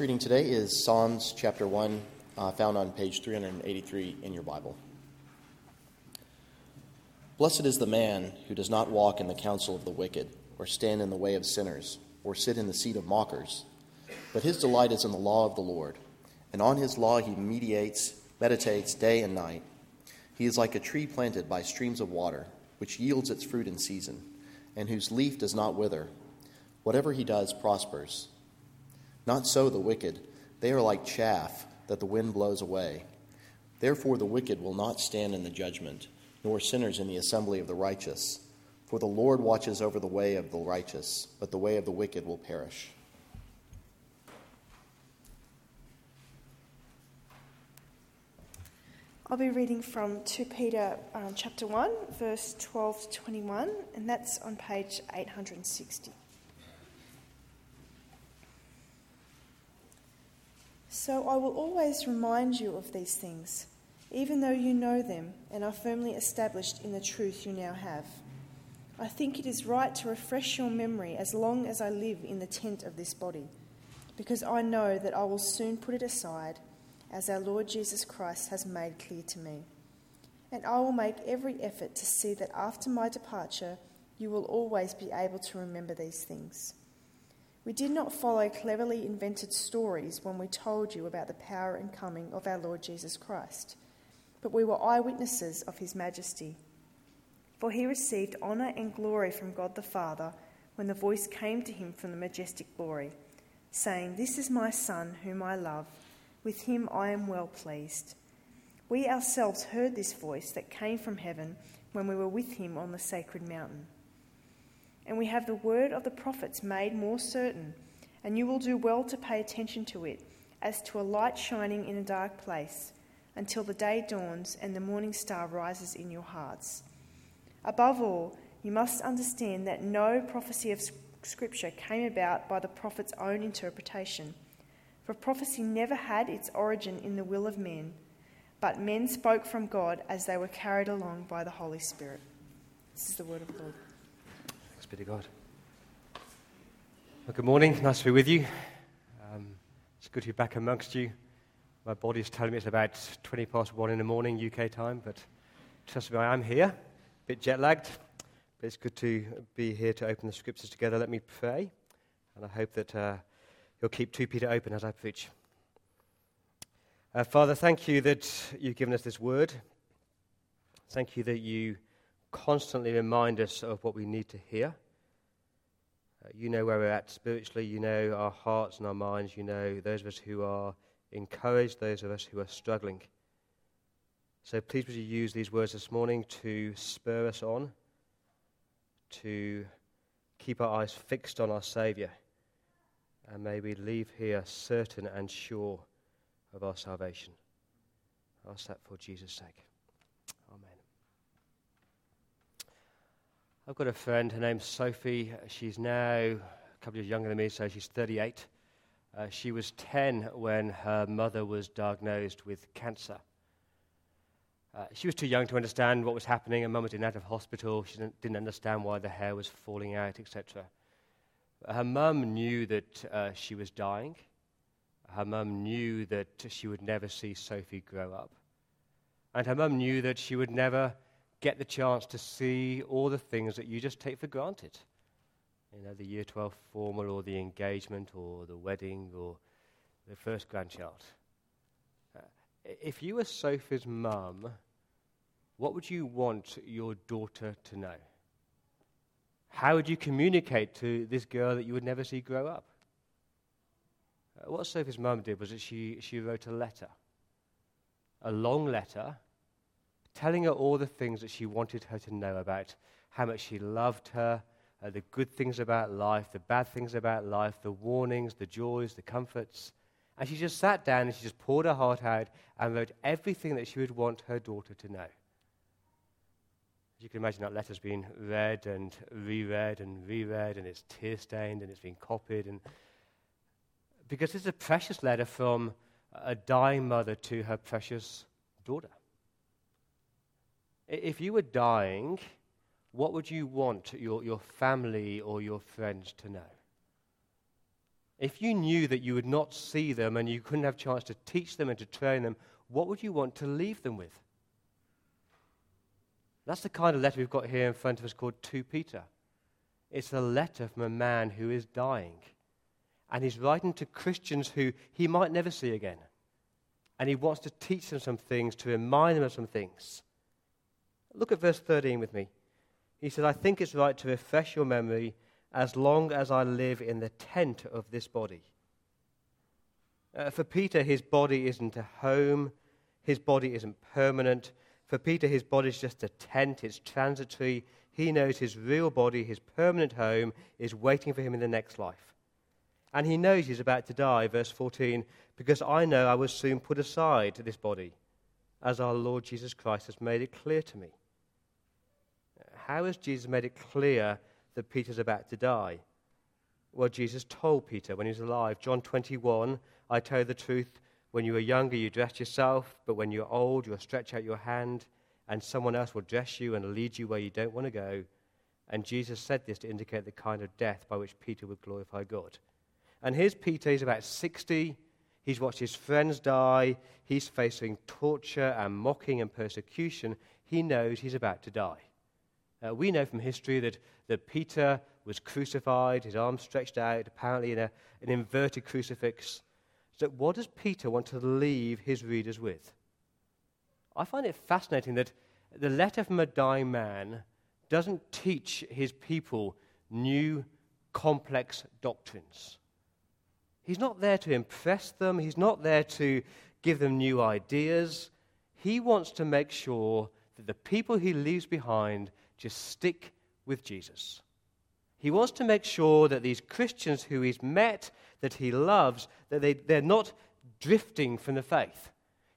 Reading today is Psalms chapter 1, uh, found on page 383 in your Bible. Blessed is the man who does not walk in the counsel of the wicked, or stand in the way of sinners, or sit in the seat of mockers. But his delight is in the law of the Lord, and on his law he meditates, meditates day and night. He is like a tree planted by streams of water, which yields its fruit in season, and whose leaf does not wither. Whatever he does prospers. Not so the wicked. They are like chaff that the wind blows away. Therefore, the wicked will not stand in the judgment, nor sinners in the assembly of the righteous. For the Lord watches over the way of the righteous, but the way of the wicked will perish. I'll be reading from 2 Peter um, chapter 1, verse 12 to 21, and that's on page 860. So I will always remind you of these things, even though you know them and are firmly established in the truth you now have. I think it is right to refresh your memory as long as I live in the tent of this body, because I know that I will soon put it aside, as our Lord Jesus Christ has made clear to me. And I will make every effort to see that after my departure, you will always be able to remember these things. We did not follow cleverly invented stories when we told you about the power and coming of our Lord Jesus Christ, but we were eyewitnesses of his majesty. For he received honour and glory from God the Father when the voice came to him from the majestic glory, saying, This is my Son, whom I love. With him I am well pleased. We ourselves heard this voice that came from heaven when we were with him on the sacred mountain. And we have the word of the prophets made more certain, and you will do well to pay attention to it, as to a light shining in a dark place, until the day dawns and the morning star rises in your hearts. Above all, you must understand that no prophecy of Scripture came about by the prophet's own interpretation. For prophecy never had its origin in the will of men, but men spoke from God as they were carried along by the Holy Spirit. This is the word of the Lord be to God. Well, good morning. Nice to be with you. Um, it's good to be back amongst you. My body's telling me it's about 20 past 1 in the morning, UK time, but trust me, I am here. A bit jet lagged, but it's good to be here to open the scriptures together. Let me pray, and I hope that uh, you'll keep 2 Peter open as I preach. Uh, Father, thank you that you've given us this word. Thank you that you constantly remind us of what we need to hear. Uh, you know where we're at spiritually. You know our hearts and our minds. You know those of us who are encouraged, those of us who are struggling. So please would you use these words this morning to spur us on, to keep our eyes fixed on our Saviour, and may we leave here certain and sure of our salvation. Ask that for Jesus' sake. I've got a friend, her name's Sophie. She's now a couple of years younger than me, so she's 38. Uh, she was 10 when her mother was diagnosed with cancer. Uh, she was too young to understand what was happening. Her mum was in and out of hospital. She didn't, understand why the hair was falling out, etc. Her mum knew that uh, she was dying. Her mum knew that she would never see Sophie grow up. And her mum knew that she would never get the chance to see all the things that you just take for granted. You know, the year 12 formal or the engagement or the wedding or the first grandchild. Uh, if you were Sophie's mum, what would you want your daughter to know? How would you communicate to this girl that you would never see grow up? Uh, what Sophie's mum did was that she, she wrote a letter, a long letter telling her all the things that she wanted her to know about how much she loved her, uh, the good things about life, the bad things about life, the warnings, the joys, the comforts. And she just sat down and she just poured her heart out and wrote everything that she would want her daughter to know. You can imagine, that letter's been read and reread and reread, and it's tear stained and it's been copied. And because it's a precious letter from a dying mother to her precious daughter. If you were dying, what would you want your, your family or your friends to know? if you knew that you would not see them and you couldn't have a chance to teach them and to train them, what would you want to leave them with? That's the kind of letter we've got here in front of us called 2 Peter. It's a letter from a man who is dying. And he's writing to Christians who he might never see again. And he wants to teach them some things, to remind them of some things. Look at verse 13 with me. He says, I think it's right to refresh your memory as long as I live in the tent of this body. Uh, for Peter, his body isn't a home, his body isn't permanent. For Peter, his body is just a tent, it's transitory. He knows his real body, his permanent home, is waiting for him in the next life. And he knows he's about to die, verse 14, because I know I will soon put aside this body, as our Lord Jesus Christ has made it clear to me. How has Jesus made it clear that Peter's about to die? Well, Jesus told Peter when he was alive. John 21, I tell you the truth, when you are younger, you dress yourself, but when you're old, you'll stretch out your hand, and someone else will dress you and lead you where you don't want to go. And Jesus said this to indicate the kind of death by which Peter would glorify God. And here's Peter, he's about 60. He's watched his friends die. He's facing torture and mocking and persecution. He knows he's about to die. Uh, we know from history that, that Peter was crucified, his arms stretched out, apparently in a, an inverted crucifix. So, what does Peter want to leave his readers with? I find it fascinating that the letter from a dying man doesn't teach his people new, complex doctrines. He's not there to impress them, he's not there to give them new ideas. He wants to make sure that the people he leaves behind just stick with Jesus. He wants to make sure that these Christians who he's met, that he loves, that they, they're not drifting from the faith.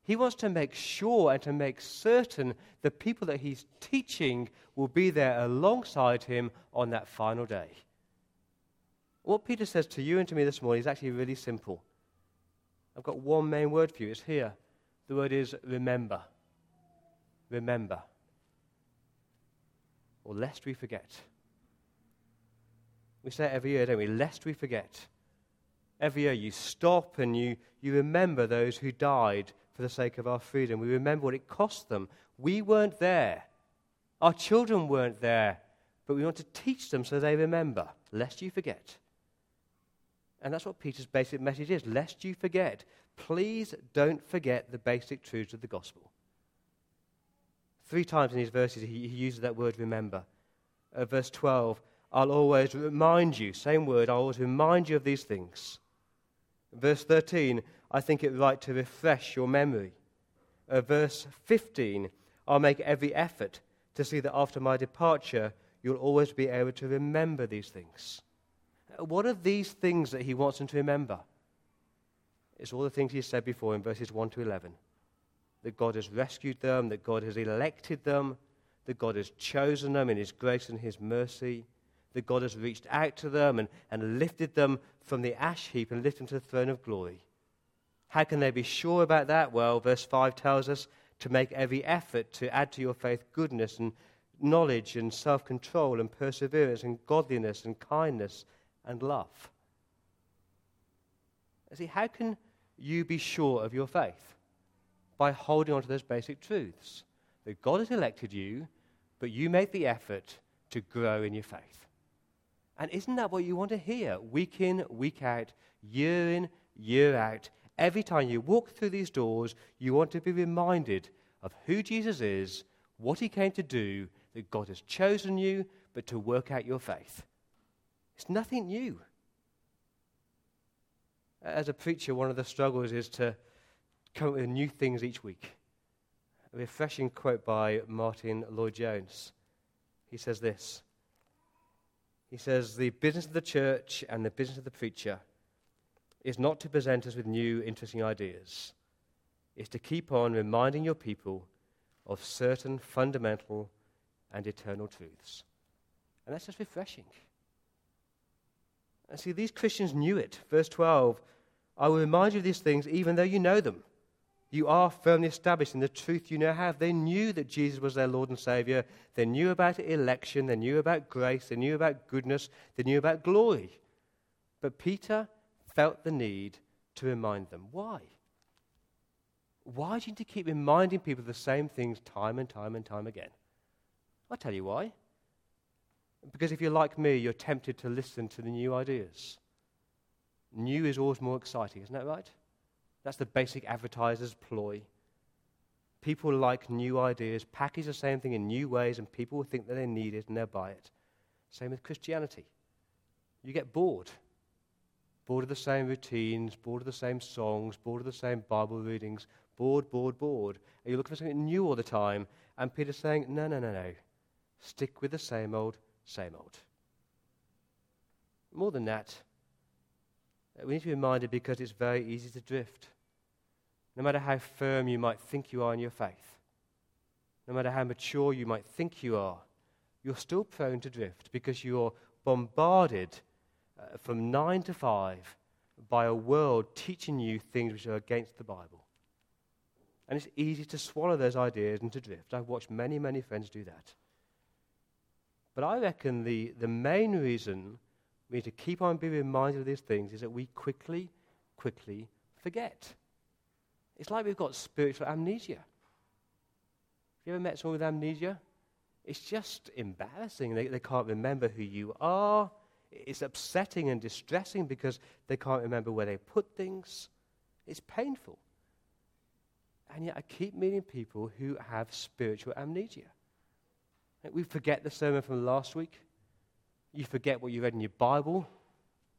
He wants to make sure and to make certain the people that he's teaching will be there alongside him on that final day. What Peter says to you and to me this morning is actually really simple. I've got one main word for you. It's here. The word is remember. Remember or lest we forget. We say it every year, don't we? Lest we forget. Every year you stop and you, you remember those who died for the sake of our freedom. We remember what it cost them. We weren't there. Our children weren't there. But we want to teach them so they remember, lest you forget. And that's what Peter's basic message is lest you forget. Please don't forget the basic truths of the gospel. Three times in these verses, he, he uses that word remember. Uh, verse 12, I'll always remind you, same word, I'll always remind you of these things. Verse 13, I think it right to refresh your memory. Uh, verse 15, I'll make every effort to see that after my departure, you'll always be able to remember these things. Uh, what are these things that he wants them to remember? It's all the things he said before in verses 1 to 11 that God has rescued them, that God has elected them, that God has chosen them in His grace and His mercy, that God has reached out to them and, and lifted them from the ash heap and lifted them to the throne of glory. How can they be sure about that? Well, verse 5 tells us to make every effort to add to your faith goodness and knowledge and self control and perseverance and godliness and kindness and love. See, how can you be sure of your faith? By holding on to those basic truths that God has elected you, but you make the effort to grow in your faith. And isn't that what you want to hear week in, week out, year in, year out? Every time you walk through these doors, you want to be reminded of who Jesus is, what he came to do, that God has chosen you, but to work out your faith. It's nothing new. As a preacher, one of the struggles is to with new things each week. A refreshing quote by Martyn Lloyd-Jones. He says this He says, The business of the church and the business of the preacher is not to present us with new, interesting ideas, it's to keep on reminding your people of certain fundamental and eternal truths. And that's just refreshing. And see, these Christians knew it. Verse 12 I will remind you of these things even though you know them. You are firmly established in the truth you now have. They knew that Jesus was their Lord and Savior. They knew about election. They knew about grace. They knew about goodness. They knew about glory. But Peter felt the need to remind them. Why? Why do you need to keep reminding people the same things time and time and time again? I'll tell you why. Because if you're like me, you're tempted to listen to the new ideas. New is always more exciting, isn't that right? That's the basic advertiser's ploy. People like new ideas, package the same thing in new ways, and people will think that they need it and they'll buy it. Same with Christianity. You get bored. Bored of the same routines, bored of the same songs, bored of the same Bible readings, bored, bored, bored. And you're looking for something new all the time. And Peter's saying, no, no, no, no. Stick with the same old, same old. More than that, we need to be reminded because it's very easy to drift. No matter how firm you might think you are in your faith, no matter how mature you might think you are, you're still prone to drift because you're bombarded uh, from nine to five by a world teaching you things which are against the Bible. And it's easy to swallow those ideas and to drift. I've watched many, many friends do that. But I reckon the, the main reason we need to keep on being reminded of these things is that we quickly, quickly forget. It's like we've got spiritual amnesia. Have you ever met someone with amnesia? It's just embarrassing. They, they can't remember who you are. It's upsetting and distressing because they can't remember where they put things. It's painful. And yet I keep meeting people who have spiritual amnesia. We forget the sermon from last week. You forget what you read in your Bible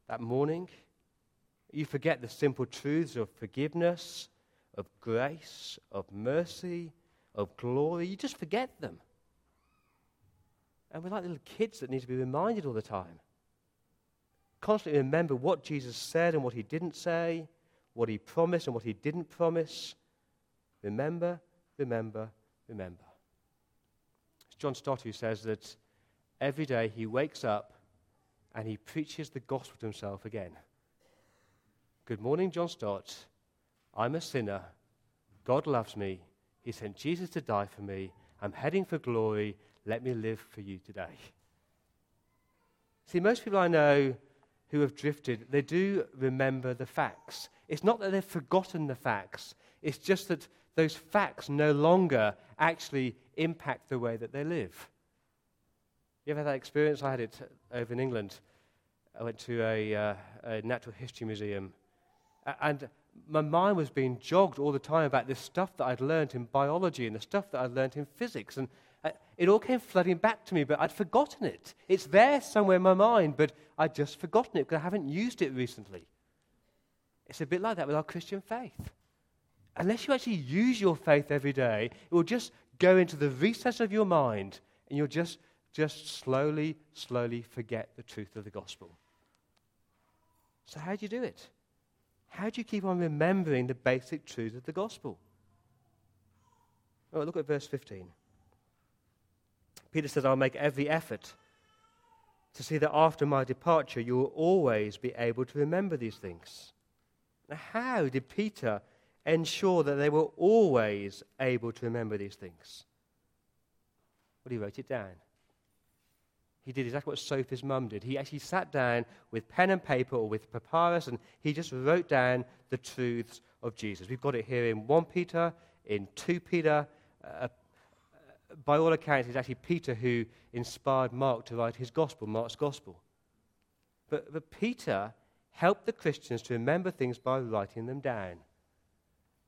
that morning. You forget the simple truths of forgiveness, of grace, of mercy, of glory. You just forget them. And we're like little kids that need to be reminded all the time. Constantly remember what Jesus said and what he didn't say, what he promised and what he didn't promise. Remember, remember, remember. It's John Stott who says that every day he wakes up and he preaches the gospel to himself again. Good morning, John Stott. I'm a sinner. God loves me. He sent Jesus to die for me. I'm heading for glory. Let me live for you today. See, most people I know who have drifted, they do remember the facts. It's not that they've forgotten the facts, it's just that those facts no longer actually impact the way that they live. You ever had that experience? I had it over in England. I went to a, uh, a natural history museum, and my mind was being jogged all the time about this stuff that I'd learned in biology and the stuff that I'd learned in physics. And uh, it all came flooding back to me, but I'd forgotten it. It's there somewhere in my mind, but I'd just forgotten it because I haven't used it recently. It's a bit like that with our Christian faith unless you actually use your faith every day, it will just go into the recess of your mind and you'll just, just slowly, slowly forget the truth of the gospel. So, how do you do it? How do you keep on remembering the basic truths of the gospel? Oh, look at verse 15. Peter says, I'll make every effort to see that after my departure you will always be able to remember these things. Now, how did Peter ensure that they were always able to remember these things? Well, he wrote it down. He did exactly what Sophie's mum did. He actually sat down with pen and paper or with papyrus and he just wrote down the truths of Jesus. We've got it here in 1 Peter, in 2 Peter. Uh, by all accounts, it's actually Peter who inspired Mark to write his gospel, Mark's gospel. But, but Peter helped the Christians to remember things by writing them down.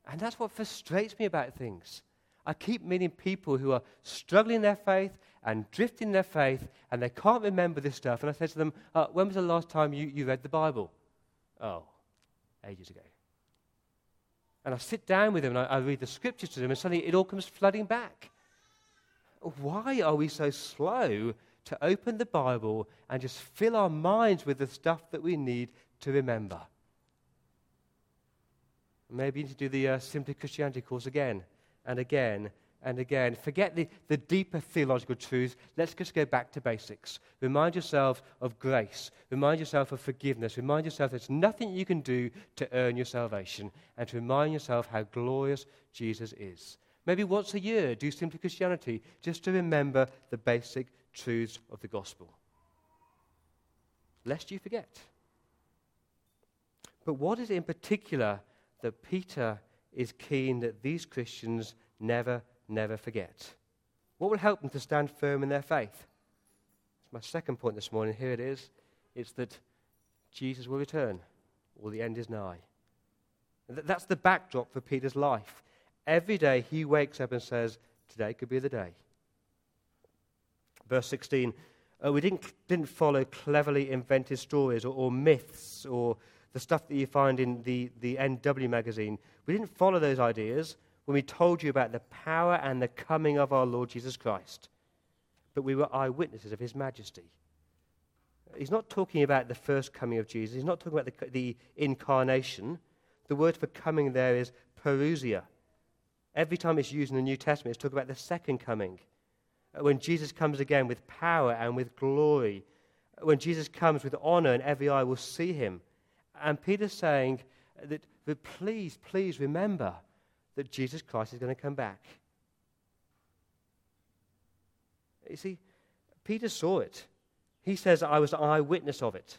And that's what frustrates me about things. I keep meeting people who are struggling their faith and drifting their faith, and they can't remember this stuff. And I say to them, uh, When was the last time you, you read the Bible? Oh, ages ago. And I sit down with them and I, I read the scriptures to them, and suddenly it all comes flooding back. Why are we so slow to open the Bible and just fill our minds with the stuff that we need to remember? Maybe you need to do the uh, Simply Christianity course again and again and again. Forget the, the deeper theological truths. Let's just go back to basics. Remind yourself of grace. Remind yourself of forgiveness. Remind yourself there's nothing you can do to earn your salvation. And to remind yourself how glorious Jesus is. Maybe once a year, do Simply Christianity just to remember the basic truths of the gospel. Lest you forget. But what is it in particular that Peter is keen that these Christians never, never forget? What will help them to stand firm in their faith? It's my second point this morning. Here it is. It's that Jesus will return, or the end is nigh. That's the backdrop for Peter's life. Every day he wakes up and says, Today could be the day. Verse 16 uh, we didn't, didn't follow cleverly invented stories or, or, myths or the stuff that you find in the, the NW magazine. We didn't follow those ideas when we told you about the power and the coming of our Lord Jesus Christ. But we were eyewitnesses of his majesty. He's not talking about the first coming of Jesus. He's not talking about the, the incarnation. The word for coming there is parousia. Every time it's used in the New Testament, it's talking about the second coming. Uh, when Jesus comes again with power and with glory. Uh, when Jesus comes with honor and every eye will see him. And Peter's saying that, that please, please remember that Jesus Christ is going to come back. You see, Peter saw it. He says, I was an eyewitness of it.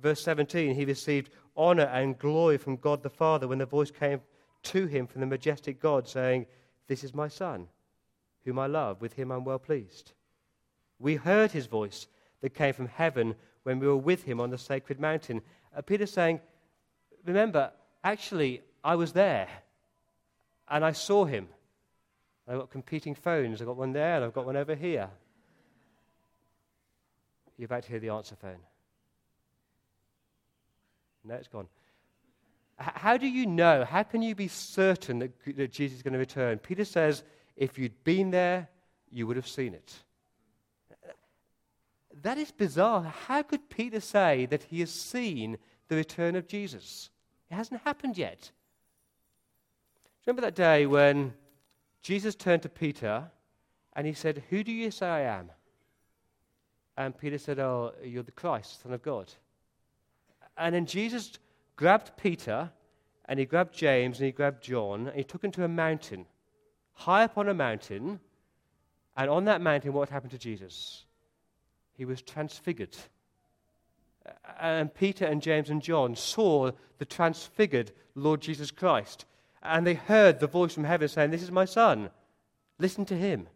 Verse 17, he received honor and glory from God the Father when the voice came to him from the majestic God saying, This is my Son, whom I love. With him I'm well pleased. We heard his voice that came from heaven when we were with him on the sacred mountain. Uh, Peter saying, Remember, actually, I was there and I saw him. I've got competing phones. I've got one there and I've got one over here. You're about to hear the answer phone. No, it's gone. How do you know? How can you be certain that, that Jesus is going to return? Peter says, if you'd been there, you would have seen it. That is bizarre. How could Peter say that he has seen the return of Jesus? It hasn't happened yet. Remember that day when Jesus turned to Peter and he said, Who do you say I am? And Peter said, Oh, you're the Christ, Son of God. And then Jesus grabbed Peter and he grabbed James and he grabbed John and he took him to a mountain, high up on a mountain. And on that mountain, what happened to Jesus? He was transfigured. And Peter and James and John saw the transfigured Lord Jesus Christ. And they heard the voice from heaven saying, This is my son. Listen to him.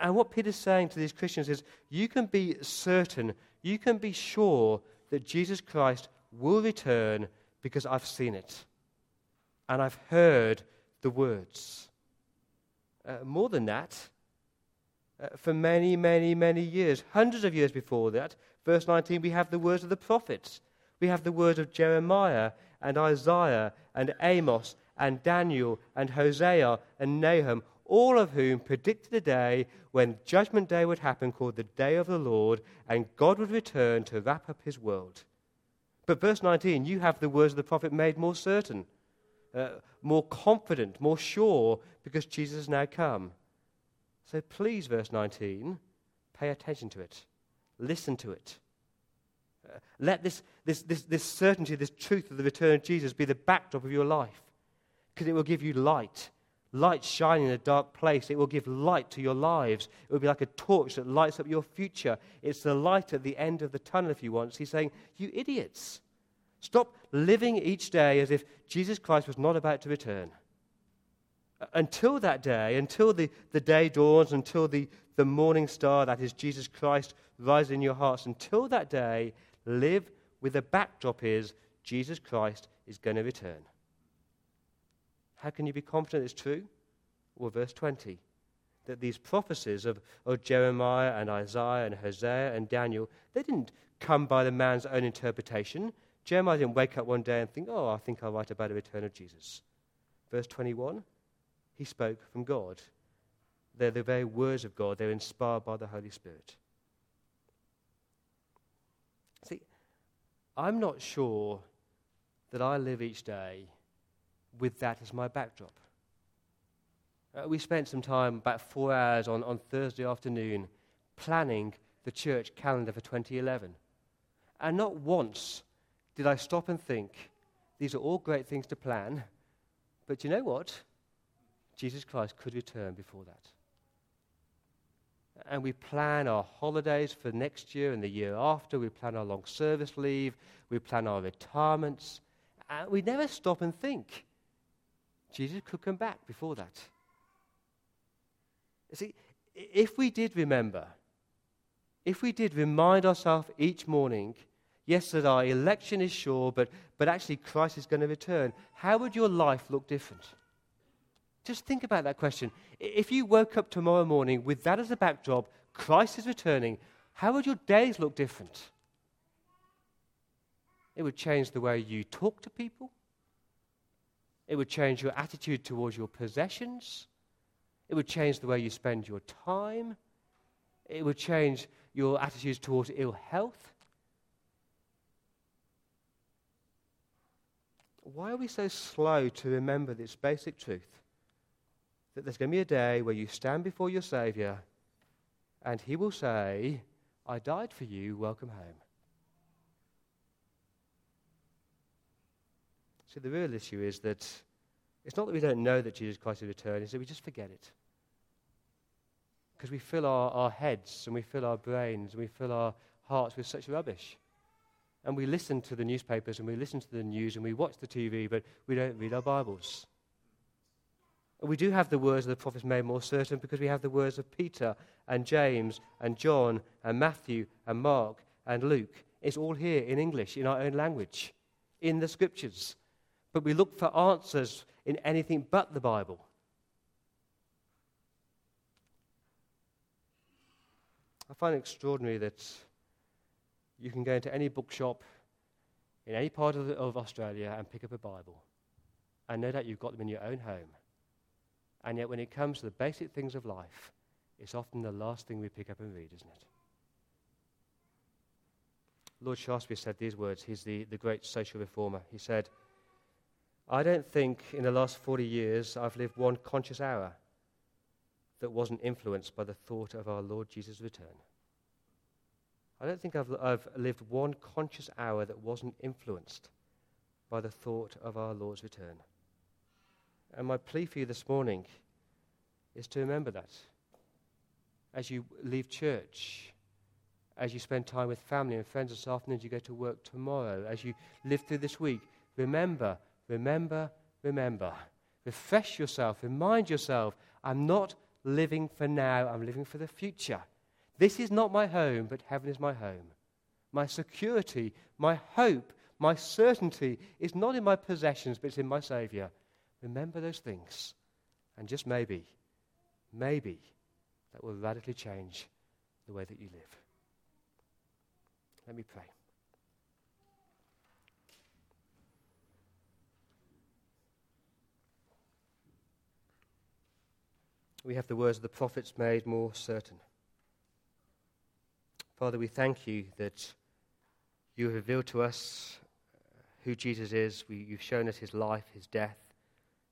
And what Peter's saying to these Christians is, You can be certain, you can be sure that Jesus Christ will return because I've seen it. And I've heard the words. Uh, more than that, uh, for many, many, many years, hundreds of years before that, verse 19, we have the words of the prophets. We have the words of Jeremiah and Isaiah and Amos and Daniel and Hosea and Nahum, all of whom predicted a day when Judgment Day would happen called the Day of the Lord, and God would return to wrap up his world. But verse 19, you have the words of the prophet made more certain, uh, more confident, more sure, because Jesus has now come. So please, verse 19, pay attention to it, listen to it. Uh, let this, this, this, this certainty, this truth of the return of Jesus be the backdrop of your life, because it will give you light light shining in a dark place. It will give light to your lives. It will be like a torch that lights up your future. It's the light at the end of the tunnel, if you want. He's saying, You idiots, stop living each day as if Jesus Christ was not about to return. Until that day, until the, the day dawns, until the, the morning star, that is Jesus Christ, rises in your hearts, until that day, live with the backdrop is Jesus Christ is going to return. How can you be confident it's true? Well, verse 20 that these prophecies of, of Jeremiah and Isaiah and Hosea and Daniel, they didn't come by the man's own interpretation. Jeremiah didn't wake up one day and think, oh, I think I'll write about the return of Jesus. Verse 21, he spoke from God. They're the very words of God, they're inspired by the Holy Spirit. See, I'm not sure that I live each day with that as my backdrop. Uh, we spent some time, about four hours on, on Thursday afternoon, planning the church calendar for 2011. And not once did I stop and think, these are all great things to plan, but you know what? Jesus Christ could return before that. and we plan our holidays for next year and the year after. We plan our long service leave. We plan our retirements. And we never stop and think Jesus could come back before that. See, if we did remember, if we did remind ourselves each morning, yes, that our election is sure, but, but actually Christ is going to return, how would your life look different? Just think about that question. If you woke up tomorrow morning with that as a backdrop, Christ is returning, how would your days look different? It would change the way you talk to people. It would change your attitude towards your possessions. It would change the way you spend your time. It would change your attitudes towards ill health. Why are we so slow to remember this basic truth? That there's going to be a day where you stand before your Savior and He will say, I died for you, welcome home. See, the real issue is that it's not that we don't know that Jesus Christ will return, it's that we just forget it. Because we fill our, our heads and we fill our brains and we fill our hearts with such rubbish. And we listen to the newspapers and we listen to the news and we watch the TV, but we don't read our Bibles. We do have the words of the prophets made more certain because we have the words of Peter and James and John and Matthew and Mark and Luke. It's all here in English, in our own language, in the scriptures. But we look for answers in anything but the Bible. I find it extraordinary that you can go into any bookshop in any part of, the, of Australia and pick up a Bible. And no doubt you've got them in your own home. And yet, when it comes to the basic things of life, it's often the last thing we pick up and read, isn't it? Lord Shaftesbury said these words. He's the, the great social reformer. He said, I don't think in the last 40 years I've lived one conscious hour that wasn't influenced by the thought of our Lord Jesus' return. I don't think I've, I've lived one conscious hour that wasn't influenced by the thought of our Lord's return. And my plea for you this morning is to remember that as you leave church, as you spend time with family and friends this afternoon, as you go to work tomorrow, as you live through this week, remember, remember, remember. Refresh yourself, remind yourself, I'm not living for now, I'm living for the future. This is not my home, but heaven is my home. My security, my hope, my certainty is not in my possessions, but it's in my Saviour. Remember those things. And just maybe, maybe, that will radically change the way that you live. Let me pray. We have the words of the prophets made more certain. Father, we thank you that you have revealed to us who Jesus is. We, you've shown us his life, his death,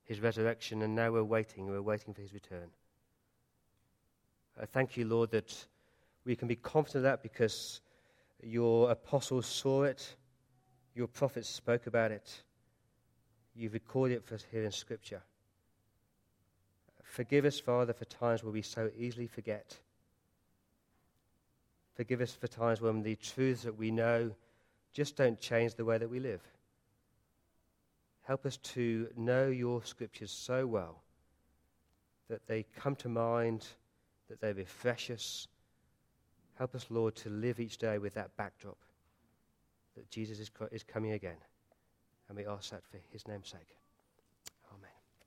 his resurrection, and now we're waiting. We're waiting for his return. I thank you, Lord, that we can be confident of that because your apostles saw it, your prophets spoke about it, you've recorded it for us here in Scripture. Forgive us, Father, for times where we so easily forget. Forgive us for times when the truths that we know just don't change the way that we live. Help us to know your scriptures so well that they come to mind, that they refresh us. Help us, Lord, to live each day with that backdrop that Jesus is, is coming again. And we ask that for his name's sake.